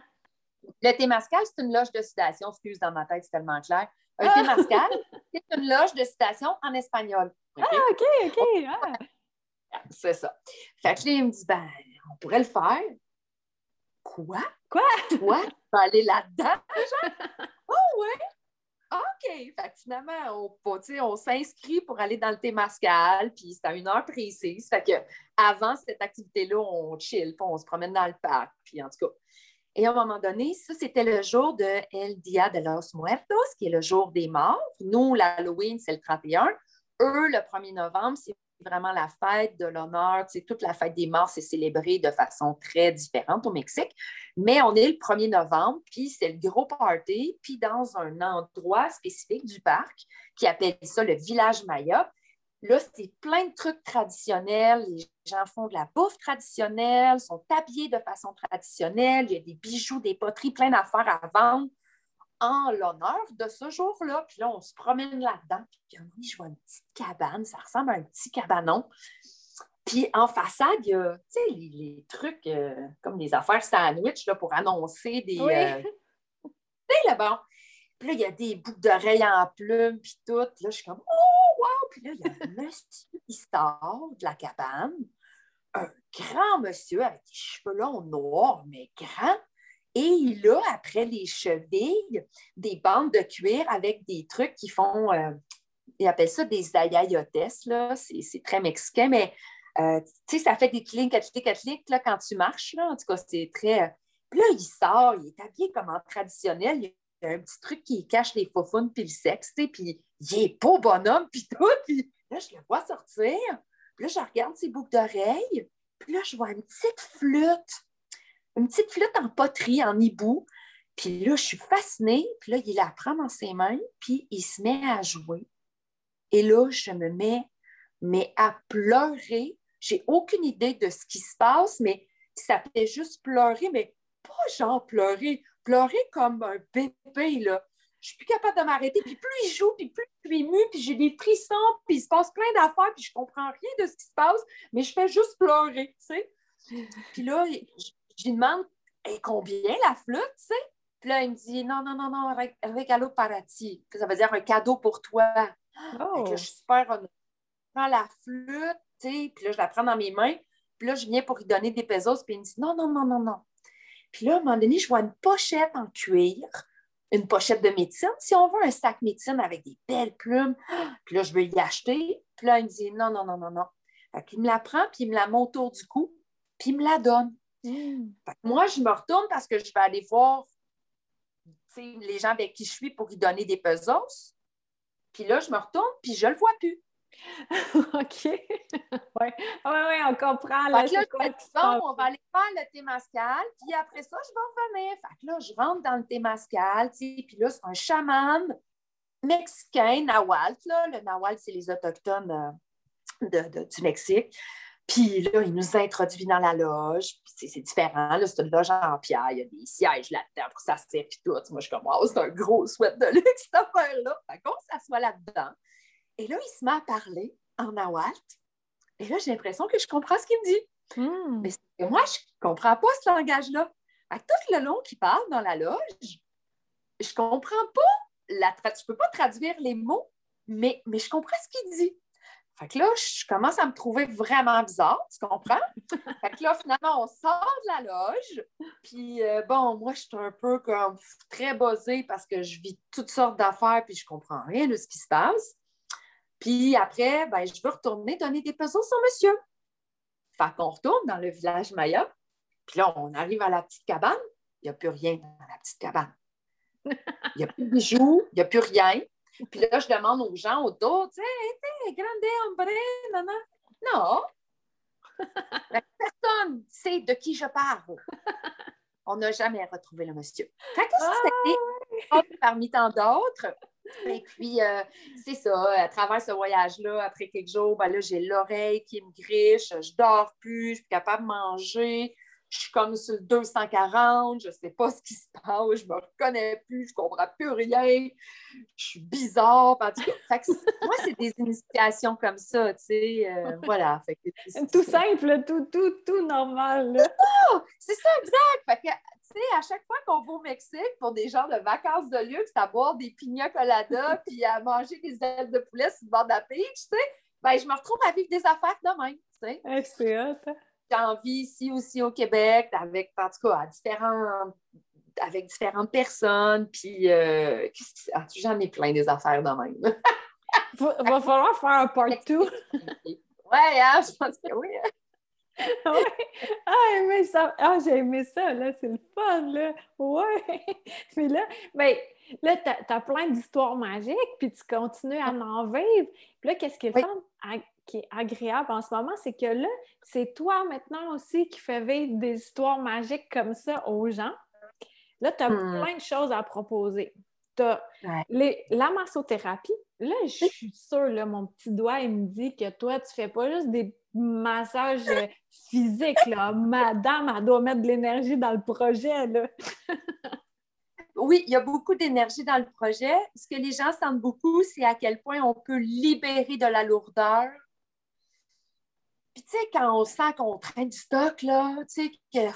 Le Témascal, c'est une loge de citation. Excuse, dans ma tête, c'est tellement clair. Un ah! Témascal, c'est une loge de citation en espagnol. Ah, OK, OK. C'est ça. Fait que là, il me dit, ben, on pourrait le faire. Quoi? Quoi? Toi, tu vas aller là-dedans? oh, ouais! OK. Fait que finalement, on, on s'inscrit pour aller dans le Témascal, puis c'est à une heure précise. Fait que avant cette activité-là, on chill, puis on se promène dans le parc, puis en tout cas. Et à un moment donné, ça, c'était le jour de El Dia de los Muertos, qui est le jour des morts. Nous, l'Halloween, c'est le 31. Eux, le 1er novembre, c'est vraiment la fête de l'honneur. Toute la fête des morts, c'est célébré de façon très différente au Mexique. Mais on est le 1er novembre, puis c'est le gros party, puis dans un endroit spécifique du parc qui appelle ça le village Maya. Là, c'est plein de trucs traditionnels. Les gens font de la bouffe traditionnelle, sont habillés de façon traditionnelle. Il y a des bijoux, des poteries, plein d'affaires à vendre en l'honneur de ce jour-là. Puis là, on se promène là-dedans. Puis oui, je vois une petite cabane. Ça ressemble à un petit cabanon. Puis en façade, il y a les, trucs euh, comme des affaires sandwich là, pour annoncer des. Oui. Euh, tu sais, là, bon. Puis là, il y a des boucles d'oreilles en plumes, puis tout. Là, je suis comme, oh, wow! Puis là, il y a un monsieur qui sort de la cabane, un grand monsieur avec des cheveux longs noirs, mais grands. Et il a, après les chevilles, des bandes de cuir avec des trucs qui font, euh, ils appellent ça des ayayotes, là. C'est très mexicain, mais euh, tu sais, ça fait des clics, clics, clics là, quand tu marches. En tout cas, c'est très. Euh, puis là, il sort, il est habillé comme en traditionnel. Il y a un petit truc qui cache les faufounes puis le sexe, puis il est beau bonhomme, puis tout. Puis là, je le vois sortir. Puis là, je regarde ses boucles d'oreilles. Puis là, je vois une petite flûte. Une petite flûte en poterie, en hibou. Puis là, je suis fascinée. Puis là, il la prend dans ses mains, puis il se met à jouer. Et là, je me mets mais à pleurer j'ai aucune idée de ce qui se passe, mais ça fait juste pleurer, mais pas genre pleurer, pleurer comme un bébé, là. Je suis plus capable de m'arrêter, puis plus il joue, puis plus je suis émue, puis j'ai des frissons, puis il se passe plein d'affaires, puis je comprends rien de ce qui se passe, mais je fais juste pleurer, tu sais. Puis là, je lui demande combien la flûte, tu sais. Puis là, il me dit non, non, non, non, regalo para ti. Ça veut dire un cadeau pour toi. Oh. je suis super honnête. Je prends la flûte, puis là, je la prends dans mes mains, puis là, je viens pour lui donner des pesos, puis il me dit non, non, non, non, non. Puis là, à un moment donné, je vois une pochette en cuir, une pochette de médecine, si on veut un sac médecine avec des belles plumes, puis là, je veux y acheter. Puis là, il me dit non, non, non, non, non. Fait qu'il me la prend, puis il me la monte autour du cou, puis il me la donne. Moi, je me retourne parce que je vais aller voir les gens avec qui je suis pour lui donner des pesos. Puis là, je me retourne, puis je ne le vois plus. OK. oui, ouais, on comprend. Là, là on va aller faire le Témascal, puis après ça, je vais revenir. Fait que là, je rentre dans le Témascal, puis là, c'est un chaman mexicain, Nawalt. Là. Le Nawalt, c'est les Autochtones euh, du Mexique. Puis là, il nous introduit dans la loge. Puis c'est différent. C'est une loge en pierre. Il y a des sièges là-dedans pour s'asseoir. Puis tout. Moi, je suis comme, oh, c'est un gros sweat de luxe, cette affaire-là. Fait qu'on s'assoit là-dedans. Et là, il se met à parler en nahuatl. Et là, j'ai l'impression que je comprends ce qu'il me dit. Hmm. Mais moi, je ne comprends pas ce langage-là. Tout le long qu'il parle dans la loge, je ne comprends pas. La je ne peux pas traduire les mots, mais, mais je comprends ce qu'il dit. Fait que là, je commence à me trouver vraiment bizarre, tu comprends? fait que là, finalement, on sort de la loge. Puis, euh, bon, moi, je suis un peu comme très buzzée parce que je vis toutes sortes d'affaires puis je comprends rien de ce qui se passe. Puis après, ben, je veux retourner donner des pesos au monsieur. Fait qu'on retourne dans le village Maya. Puis là, on arrive à la petite cabane. Il n'y a plus rien dans la petite cabane. Il n'y a plus de bijoux, il n'y a plus rien. Puis là, je demande aux gens autour, tu sais, grande hombre, non, non. Non. Personne sait de qui je parle. On n'a jamais retrouvé le monsieur. Fait que ça, ah, parmi tant d'autres. Et puis, euh, c'est ça, à travers ce voyage-là, après quelques jours, ben là, j'ai l'oreille qui me griche, je dors plus, je suis capable de manger, je suis comme sur le 240, je ne sais pas ce qui se passe, je ne me reconnais plus, je ne comprends plus rien, je suis bizarre. En tout cas, moi, c'est des initiations comme ça, tu sais, euh, voilà. tout simple, tout, tout, tout normal. C'est ça, exact. Fait que, à chaque fois qu'on va au Mexique pour des genres de vacances de luxe, à boire des pina coladas puis à manger des ailes de poulet sur le bord de la tu sais, ben, je me retrouve à vivre des affaires de même, tu sais. Hein? J'en vis ici aussi au Québec, avec, en tout cas, avec différentes personnes, puis euh, ah, j'en ai plein des affaires de même. Il va falloir faire un part 2. ouais, hein, je pense que oui. ouais. Ah, mais ça... ah, j'ai aimé ça, là, c'est le fun, là. Ouais. Mais là, ben, là, tu as, plein d'histoires magiques, puis tu continues à en vivre. Puis là, qu'est-ce qui est qui est agréable en ce moment, c'est que là, c'est toi maintenant aussi qui fais vivre des histoires magiques comme ça aux gens. Là, tu as hmm. plein de choses à proposer. Tu as la massothérapie. Là, je suis sûre, là, mon petit doigt, il me dit que toi, tu fais pas juste des massage euh, physique, là. Madame, elle doit mettre de l'énergie dans le projet, là. oui, il y a beaucoup d'énergie dans le projet. Ce que les gens sentent beaucoup, c'est à quel point on peut libérer de la lourdeur. Puis, tu sais, quand on sent qu'on traîne du stock, là, tu sais, que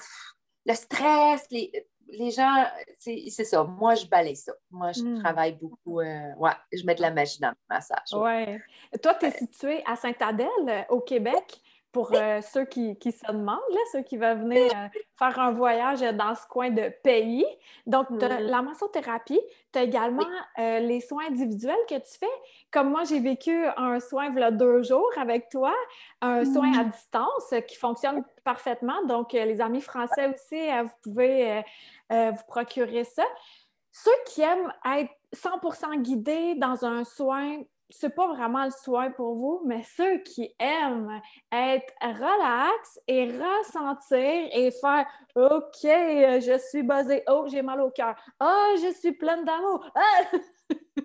le stress, les... les gens, c'est ça. Moi, je balaye ça. Moi, je Hmm. travaille beaucoup. euh, ouais, je mets de la magie dans le massage. Ouais. Toi, tu es situé à Saint-Adèle, euh, au Québec, pour euh, ceux qui, qui se demandent, là, ceux qui veulent venir euh, faire un voyage dans ce coin de pays. Donc, tu as Mhm. la massothérapie, tu as également euh, les soins individuels que tu fais. Comme moi, j'ai vécu un soin il y a deux jours avec toi, un soin à distance euh, qui fonctionne parfaitement. Donc, les amis français aussi, vous pouvez vous procurer ça. Ceux qui aiment être 100% guidés dans un soin, c'est pas vraiment le soin pour vous, mais ceux qui aiment être relax et ressentir et faire OK, je suis buzzée, oh, j'ai mal au cœur, oh, je suis pleine d'amour. Ah!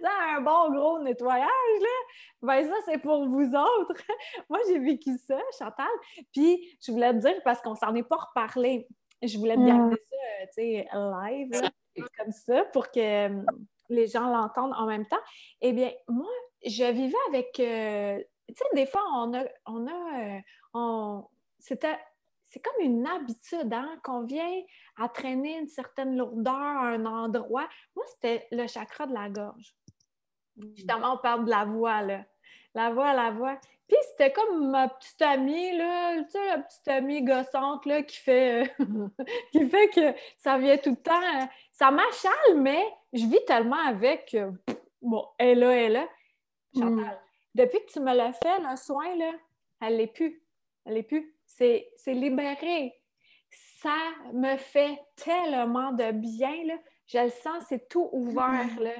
Ça, un bon gros nettoyage, là, ben ça, c'est pour vous autres. Moi, j'ai vécu ça, Chantal. Puis, je voulais te dire, parce qu'on s'en est pas reparlé, je voulais te Mm. garder ça, euh, tu sais, live, là, comme ça, pour que les gens l'entendent en même temps. Eh bien, moi, je vivais avec... euh, tu sais, des fois, on a... On a euh, on, c'était... C'est comme une habitude, hein, qu'on vient à traîner une certaine lourdeur à un endroit. Moi, c'était le chakra de la gorge. Justement, on parle de la voix, là. La voix, la voix. Puis c'était comme ma petite amie, là, tu sais, la petite amie gossante, là, qui fait, qui fait que ça vient tout le temps. euh, ça m'achale, mais je vis tellement avec. bon, elle est là, elle est là. Chantal, depuis que tu me l'as fait, le soin, là, elle l'est plus. Elle l'est plus. C'est c'est libéré. Ça me fait tellement de bien, là. Je le sens, c'est tout ouvert, là.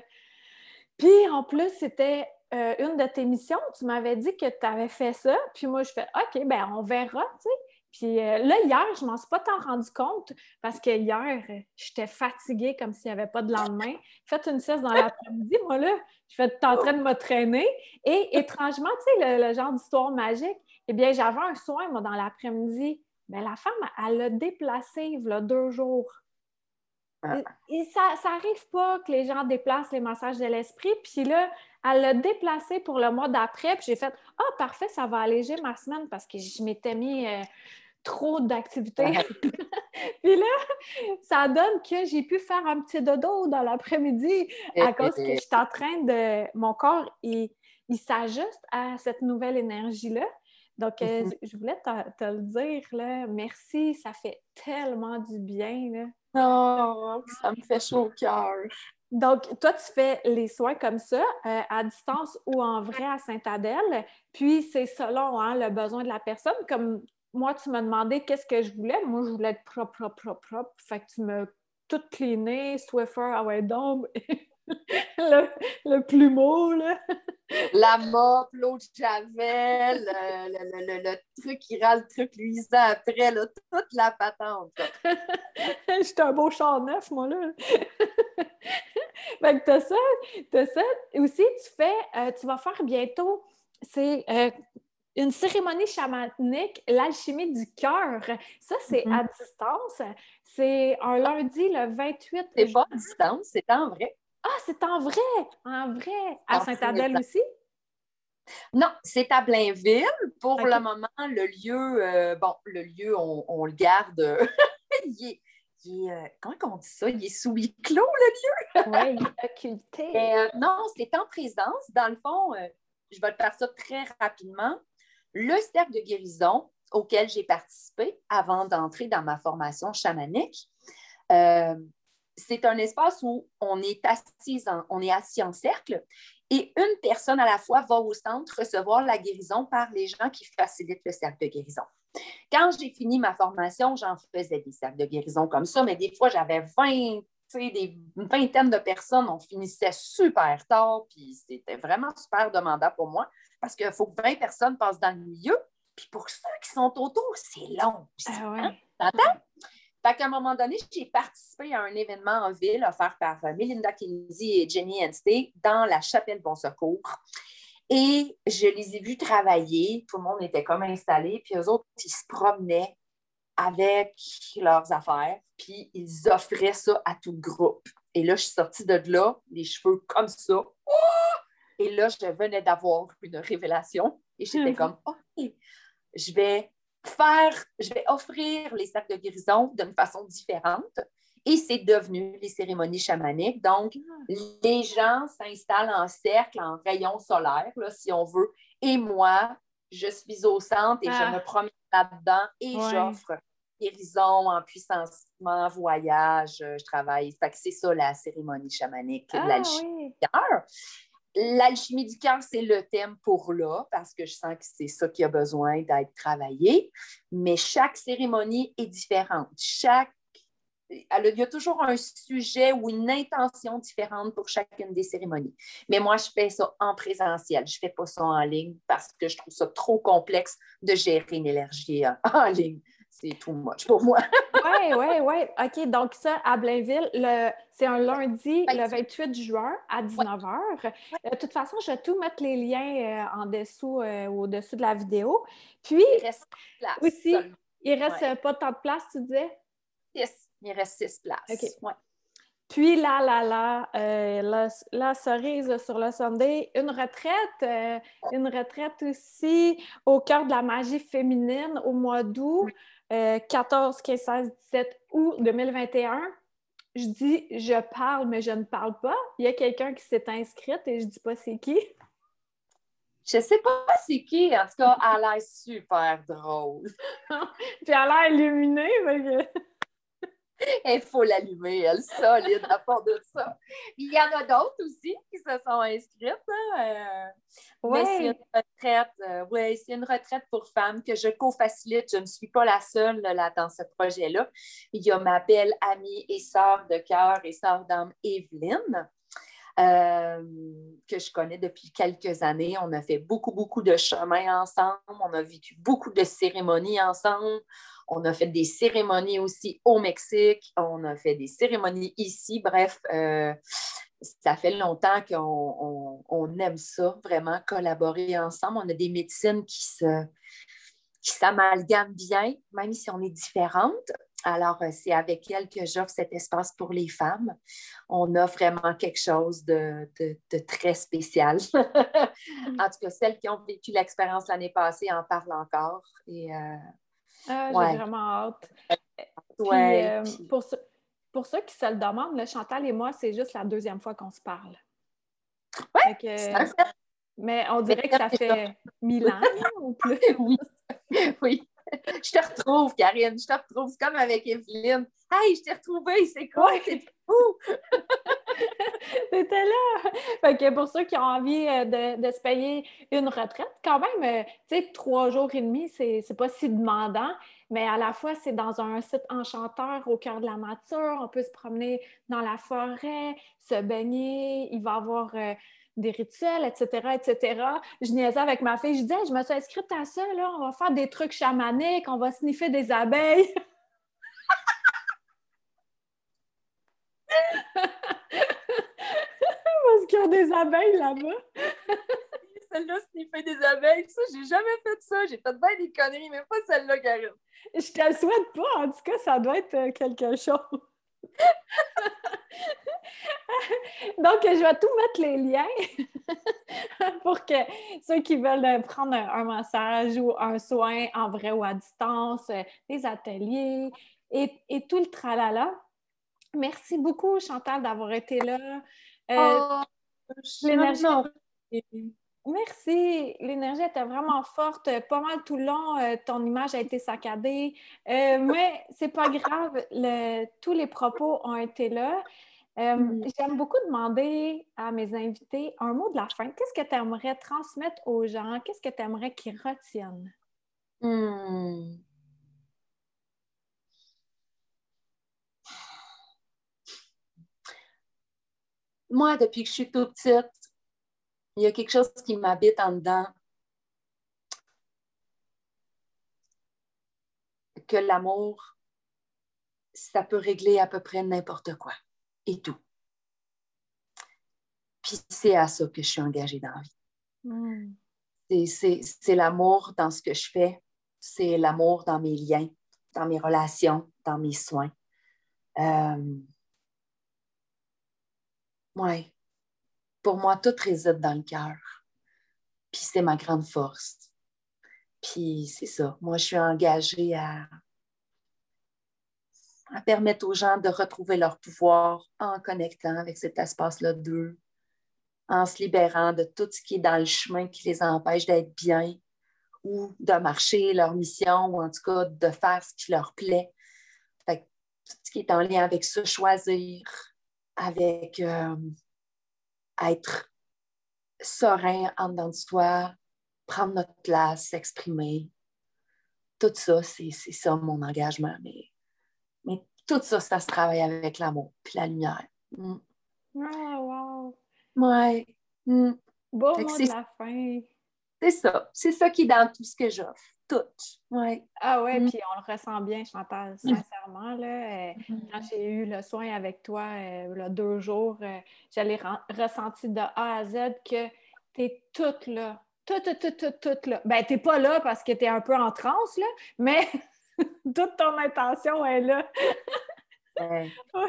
Puis en plus, c'était euh, une de tes missions. Tu m'avais dit que tu avais fait ça. Puis moi, je fais OK, ben on verra, tu sais. Puis euh, là, hier, je m'en suis pas tant rendu compte parce que hier, euh, j'étais fatiguée comme s'il n'y avait pas de lendemain. Faites une sieste dans l'après-midi, moi là, je fais en train de me traîner. Et étrangement, tu sais, le, genre d'histoire magique, eh bien, j'avais un soin, moi, dans l'après-midi. Mais la femme, elle l'a déplacé il deux jours. Et, et ça, ça arrive pas que les gens déplacent les massages de l'esprit. Puis là, elle l'a déplacé pour le mois d'après. Puis j'ai fait Ah, parfait, ça va alléger ma semaine parce que je m'étais mis euh, trop d'activités. Puis là, ça donne que j'ai pu faire un petit dodo dans l'après-midi à cause que je suis en train de. Mon corps, il, il s'ajuste à cette nouvelle énergie-là. Donc, euh, Mhm. je voulais te, te le dire, là. Merci, ça fait tellement du bien, là. Non, ça me fait chaud au cœur. Donc, toi, tu fais les soins comme ça, euh, à distance ou en vrai à Saint-Adèle. Puis, c'est selon hein, le besoin de la personne. Comme moi, tu m'as demandé qu'est-ce que je voulais. Moi, je voulais être propre, propre, propre, propre. Fait que tu m'as tout cleané, Swiffer, ah ouais, le, le plumeau, là. La mop, l'eau de javel, le, le- le- le truc qui rend le truc luisant après, là, toute la patente. J'étais un beau char neuf, moi, là. fait que t'as ça, t'as ça. Aussi, tu fais, euh, tu vas faire bientôt, c'est euh, une cérémonie chamanique, l'alchimie du cœur. Ça, c'est Mhm. à distance. C'est un lundi, le 28 C'est pas à distance, c'est en vrai. Ah, c'est en vrai! En vrai! À Saint-Adèle aussi? Non, c'est à Blainville. Pour le moment, le lieu, euh, bon, le lieu, on, on le garde. il est, il est, euh, comment on dit ça? Il est sous huis clos, le Oui, occulté. Mais euh, non, c'est en présence. Dans le fond, je vais te faire ça très rapidement. Le cercle de guérison auquel j'ai participé avant d'entrer dans ma formation chamanique, c'est un espace où on est, assis en, on est assis en cercle et une personne à la fois va au centre recevoir la guérison par les gens qui facilitent le cercle de guérison. Quand j'ai fini ma formation, j'en faisais des cercles de guérison comme ça, mais des fois, j'avais 20 tu sais, des, une vingtaine de personnes, on finissait super tard, puis c'était vraiment super demandant pour moi, parce qu'il faut que 20 personnes passent dans le milieu, puis pour ceux qui sont autour, c'est long. Ah hein? T'entends? Fait qu'à un moment donné, j'ai participé à un événement en ville offert par euh, Melinda Kinsey et Jenny Henstey dans la chapelle Bon Secours. Et je les ai vus travailler. Tout le monde était comme installé. Puis eux autres, ils se promenaient avec leurs affaires. Puis ils offraient ça à tout le groupe. Et là, je suis sortie de là, les cheveux comme ça. Oh! Et là, je venais d'avoir une révélation. Et j'étais comme, OK, je vais faire, je vais offrir les cercles de guérison d'une façon différente. Et c'est devenu les cérémonies chamaniques. Donc, ah. les gens s'installent en cercle, en rayon solaire, là, si on veut. Et moi, je suis au centre et je ah. me promène là-dedans et j'offre guérison, empuissancement, voyage, euh, je travaille. C'est ça la cérémonie chamanique, ah, l'alchimie du cœur. L'alchimie du cœur, c'est le thème pour là, parce que je sens que c'est ça qui a besoin d'être travaillé. Mais chaque cérémonie est différente. Chaque il y a toujours un sujet ou une intention différente pour chacune des cérémonies. Mais moi, je fais ça en présentiel. Je ne fais pas ça en ligne parce que je trouve ça trop complexe de gérer une énergie en ligne c'est too much pour moi. Oui, oui, oui. OK, donc ça, à Blainville, c'est un lundi, le 28 juin à 19h. Euh, de toute façon, je vais tout mettre les liens euh, en dessous, euh, au-dessus de la vidéo. Puis, il reste place. Aussi, il reste pas tant de place, tu disais? Six. Il reste six places. OK. Puis là, là, là, la, cerise sur le Sunday, une retraite, une retraite aussi au cœur de la magie féminine au mois d'août. 14, 15, 16, 17 août 2021. Je dis je parle, mais je ne parle pas. Il y a quelqu'un qui s'est inscrite et je ne dis pas c'est qui. Je ne sais pas c'est qui, en tout cas, elle a l'air super drôle. Puis elle a l'air illuminée. Mais... Il faut l'allumer, elle, solide à part de ça. Il y en a d'autres aussi qui se sont inscrites. Hein, euh, c'est une retraite, euh, oui, c'est une retraite pour femmes que je co-facilite. Je ne suis pas la seule là, dans ce projet-là. Il y a ma belle amie et sœur de cœur et sœur d'âme Evelyne. Euh, que je connais depuis quelques années. On a fait beaucoup, beaucoup de chemins ensemble. On a vécu beaucoup de cérémonies ensemble. On a fait des cérémonies aussi au Mexique. On a fait des cérémonies ici. Bref, euh, ça fait longtemps qu'on aime ça, vraiment collaborer ensemble. On a des médecines qui s'amalgament bien, même si on est différentes. Alors, euh, c'est avec elle que j'offre cet espace pour les femmes. On a vraiment quelque chose de, très spécial. en tout cas, celles qui ont vécu l'expérience l'année passée en parlent encore. Et, euh, ah, j'ai vraiment hâte. Euh, pour, pour, ceux qui se le demandent, Chantal et moi, c'est juste la deuxième fois qu'on se parle. mais on dirait que ça fait mille ans ou plus. oui. oui. Je te retrouve, Karine, je te retrouve. C'est comme avec Evelyne. Hey, je t'ai retrouvée, c'est quoi? C'est fou! C'était là! Fait que pour ceux qui ont envie euh, de, se payer une retraite, quand même, euh, tu sais, trois jours et demi, c'est pas si demandant, mais à la fois, c'est dans un site enchanteur au cœur de la nature. On peut se promener dans la forêt, se baigner. Il va y avoir euh, des rituels, etc., etc. Je niaisais avec ma fille. Je disais, je me suis inscrite à ça, là. On va faire des trucs chamaniques, on va sniffer des abeilles. Parce y a des abeilles là-bas. celle-là, sniffer des abeilles, ça, j'ai jamais fait ça. J'ai fait bien des conneries, mais pas celle-là, Karine. Je te le souhaite pas. En tout cas, ça doit être euh, quelque chose. Donc, je vais tout mettre les liens pour que ceux qui veulent prendre un, massage ou un soin en vrai ou à distance, euh, des ateliers et, tout le tralala. Merci beaucoup, Chantal, d'avoir été là. Euh, oh, l'énergie. Merci. L'énergie était vraiment forte. Pas mal tout le long, euh, ton image a été saccadée. Euh, mais c'est pas grave. tous les propos ont été là. Euh, mm. J'aime beaucoup demander à mes invités un mot de la fin. Qu'est-ce que tu aimerais transmettre aux gens? Qu'est-ce que tu aimerais qu'ils retiennent? Hmm. Moi, depuis que je suis toute petite, il y a quelque chose qui m'habite en dedans. Que l'amour, ça peut régler à peu près n'importe quoi et tout. Puis c'est à ça que je suis engagée dans la vie. Hmm. C'est l'amour dans ce que je fais, c'est l'amour dans mes liens, dans mes relations, dans mes soins. Euh... Ouais pour moi, tout réside dans le cœur. Puis c'est ma grande force. Puis c'est ça. Moi, je suis engagée à, à permettre aux gens de retrouver leur pouvoir en connectant avec cet espace-là d'eux, en se libérant de tout ce qui est dans le chemin qui les empêche d'être bien ou de marcher leur mission ou en tout cas de faire ce qui leur plaît. tout ce qui est en lien avec se choisir, avec euh, être serein en dedans de soi, prendre notre place, s'exprimer. Tout ça, c'est ça mon engagement. Mais, mais tout ça, ça se travaille avec l'amour puis la lumière. Mm. wow! Ouais. Mm. Beau mot de la fin. C'est ça. C'est ça qui est dans tout ce que j'offre. Tout. Ouais. Ah ouais, mm. puis on le ressent bien, Chantal, sincèrement. Là, euh, quand j'ai eu le soin avec toi, euh, là, deux jours, euh, j'allais ressenti de A à Z que tu es toute là. Toute, toute, toute, toute là. Ben, t'es pas là parce que tu es un peu en transe, là, mais toute ton intention est là.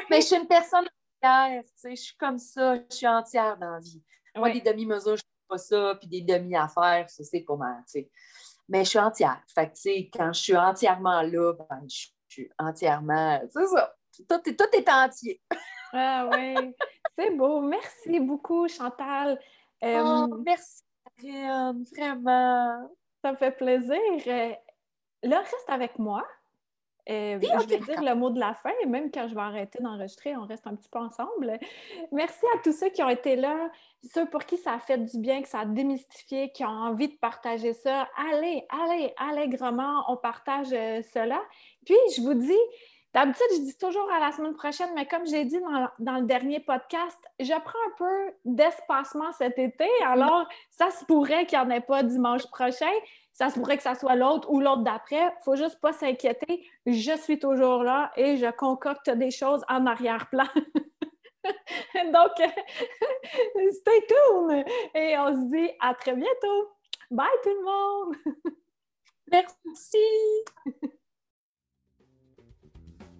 Mais je suis une personne entière, tu sais, je suis comme ça, je suis entière dans la vie. Moi, des demi-mesures, je ne pas ça, puis des demi-affaires, ça, c'est comment, tu sais. Mais je suis entière. Fait que, tu sais, quand je suis entièrement là, ben, je suis entièrement, c'est ça, tout, tout est entier. ah oui, c'est beau. Merci beaucoup, Chantal. Oh, merci, Karine, vraiment. Ça me fait plaisir. Euh, là, reste avec moi. Euh, je vais dire le mot de la fin, et même quand je vais arrêter d'enregistrer, on reste un petit peu ensemble. Merci à tous ceux qui ont été là, ceux pour qui ça a fait du bien, que ça a démystifié, qui ont envie de partager ça. Allez, allez, allègrement, on partage euh, cela. Puis, je vous dis, D'habitude, je dis toujours à la semaine prochaine, mais comme j'ai dit dans, dans, le dernier podcast, je prends un peu d'espacement cet été. Alors, ça se pourrait qu'il n'y en ait pas dimanche prochain. Ça se pourrait que ça soit l'autre ou l'autre d'après. Il ne faut juste pas s'inquiéter. Je suis toujours là et je concocte des choses en arrière-plan. Donc, stay tuned et on se dit à très bientôt. Bye tout le monde! Merci!